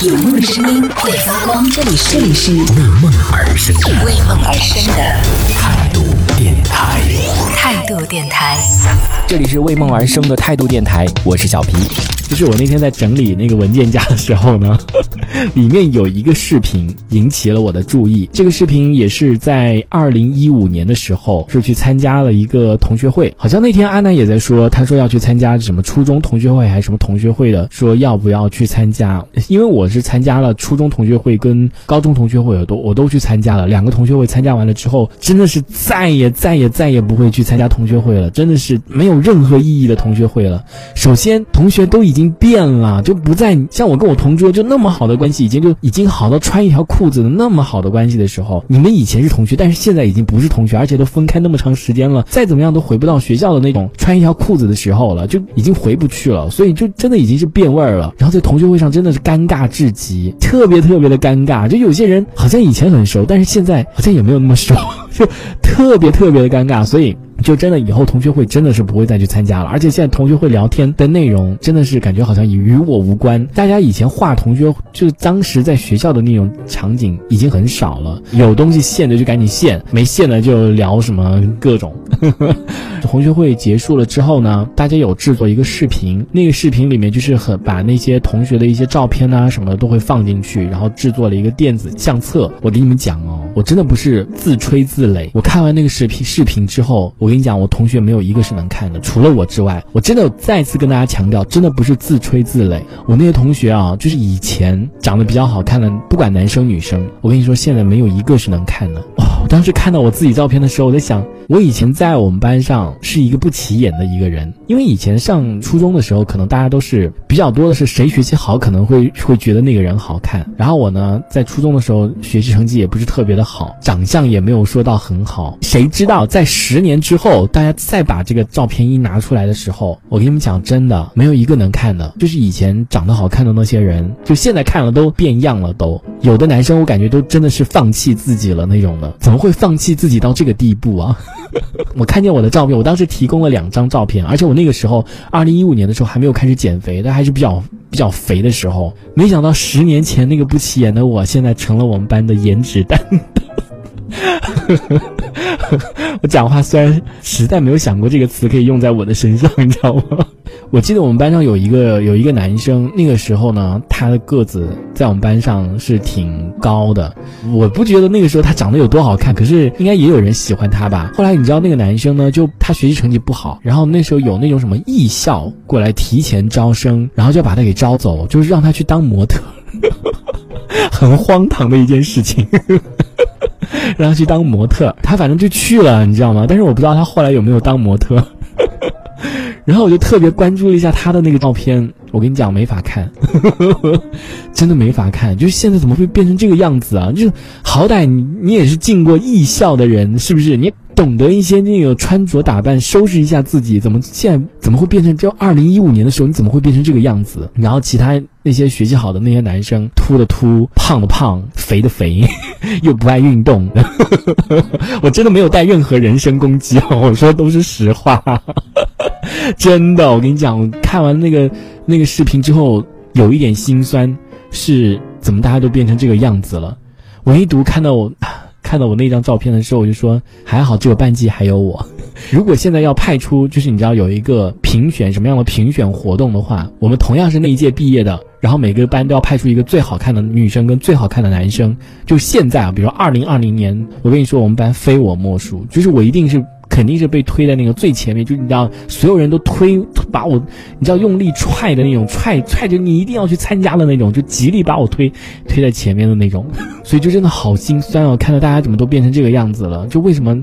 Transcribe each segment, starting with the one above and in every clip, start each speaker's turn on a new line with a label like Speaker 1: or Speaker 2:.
Speaker 1: 有梦的声音会发光，这里是
Speaker 2: 为梦而生
Speaker 1: 为梦而生的
Speaker 2: 态度电台。
Speaker 1: 态度电台。
Speaker 2: 这里是为梦而生的态度电台，我是小皮。
Speaker 3: 就是我那天在整理那个文件夹的时候呢，里面有一个视频引起了我的注意。这个视频也是在二零一五年的时候，是去参加了一个同学会。好像那天阿南也在说，他说要去参加什么初中同学会还是什么同学会的，说要不要去参加？因为我是参加了初中同学会跟高中同学会，我都我都去参加了。两个同学会参加完了之后，真的是再也再也再也不会去参加同学会了，真的是没有任何意义的同学会了。首先，同学都已经已经变了，就不再像我跟我同桌就那么好的关系，已经就已经好到穿一条裤子的那么好的关系的时候，你们以前是同学，但是现在已经不是同学，而且都分开那么长时间了，再怎么样都回不到学校的那种穿一条裤子的时候了，就已经回不去了，所以就真的已经是变味儿了。然后在同学会上真的是尴尬至极，特别特别的尴尬，就有些人好像以前很熟，但是现在好像也没有那么熟，就特别特别的尴尬，所以。就真的以后同学会真的是不会再去参加了，而且现在同学会聊天的内容真的是感觉好像与我无关。大家以前画同学，就是当时在学校的那种场景已经很少了，有东西现的就赶紧现，没现的就聊什么各种。同学会结束了之后呢，大家有制作一个视频，那个视频里面就是很把那些同学的一些照片啊什么的都会放进去，然后制作了一个电子相册。我给你们讲哦，我真的不是自吹自擂，我看完那个视频视频之后，我跟你讲，我同学没有一个是能看的，除了我之外，我真的再次跟大家强调，真的不是自吹自擂。我那些同学啊，就是以前长得比较好看的，不管男生女生，我跟你说，现在没有一个是能看的。哇，我当时看到我自己照片的时候，我在想，我以前在我们班上是一个不起眼的一个人，因为以前上初中的时候，可能大家都是比较多的是谁学习好，可能会会觉得那个人好看。然后我呢，在初中的时候学习成绩也不是特别的，好长相也没有说到很好。谁知道在十年之后，大家再把这个照片一拿出来的时候，我跟你们讲，真的没有一个能看的，就是以前长得好看的那些人，就现在看了都变样了，都有的男生我感觉都真的是放弃自己了那种的，怎么会放弃自己到这个地步啊？我看见我的照片，我当时提供了两张照片，而且我那个时候二零一五年的时候还没有开始减肥，但还是比较比较肥的时候，没想到十年前那个不起眼的我，现在成了我们班的颜值担当。我讲话虽然实在没有想过这个词可以用在我的身上，你知道吗？我记得我们班上有一个有一个男生，那个时候呢，他的个子在我们班上是挺高的。我不觉得那个时候他长得有多好看，可是应该也有人喜欢他吧。后来你知道那个男生呢，就他学习成绩不好，然后那时候有那种什么艺校过来提前招生，然后就把他给招走，就是让他去当模特，很荒唐的一件事情。让他去当模特，他反正就去了，你知道吗？但是我不知道他后来有没有当模特。然后我就特别关注了一下他的那个照片，我跟你讲没法看，真的没法看。就是现在怎么会变成这个样子啊？就是好歹你你也是进过艺校的人，是不是？你懂得一些那个穿着打扮，收拾一下自己，怎么现在怎么会变成就二零一五年的时候，你怎么会变成这个样子？然后其他那些学习好的那些男生，秃的秃，胖的胖，肥的肥，又不爱运动，我真的没有带任何人身攻击，我说都是实话。真的，我跟你讲，我看完那个那个视频之后，有一点心酸，是怎么大家都变成这个样子了？唯独看到我看到我那张照片的时候，我就说还好只有班级还有我。如果现在要派出，就是你知道有一个评选什么样的评选活动的话，我们同样是那一届毕业的，然后每个班都要派出一个最好看的女生跟最好看的男生。就现在啊，比如说二零二零年，我跟你说，我们班非我莫属，就是我一定是。肯定是被推在那个最前面，就你知道，所有人都推把我，你知道用力踹的那种，踹踹着你一定要去参加的那种，就极力把我推推在前面的那种，所以就真的好心酸哦，看到大家怎么都变成这个样子了，就为什么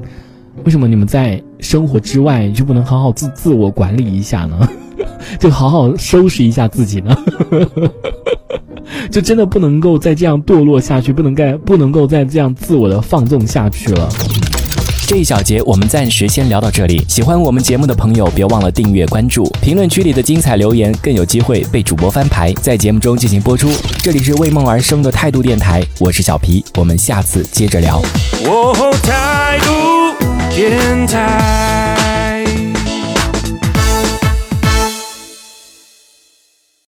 Speaker 3: 为什么你们在生活之外就不能好好自自我管理一下呢？就好好收拾一下自己呢？就真的不能够再这样堕落下去，不能该不能够再这样自我的放纵下去了。
Speaker 2: 这一小节我们暂时先聊到这里。喜欢我们节目的朋友，别忘了订阅关注。评论区里的精彩留言更有机会被主播翻牌，在节目中进行播出。这里是为梦而生的态度电台，我是小皮，我们下次接着聊。
Speaker 4: 哦，态度电台。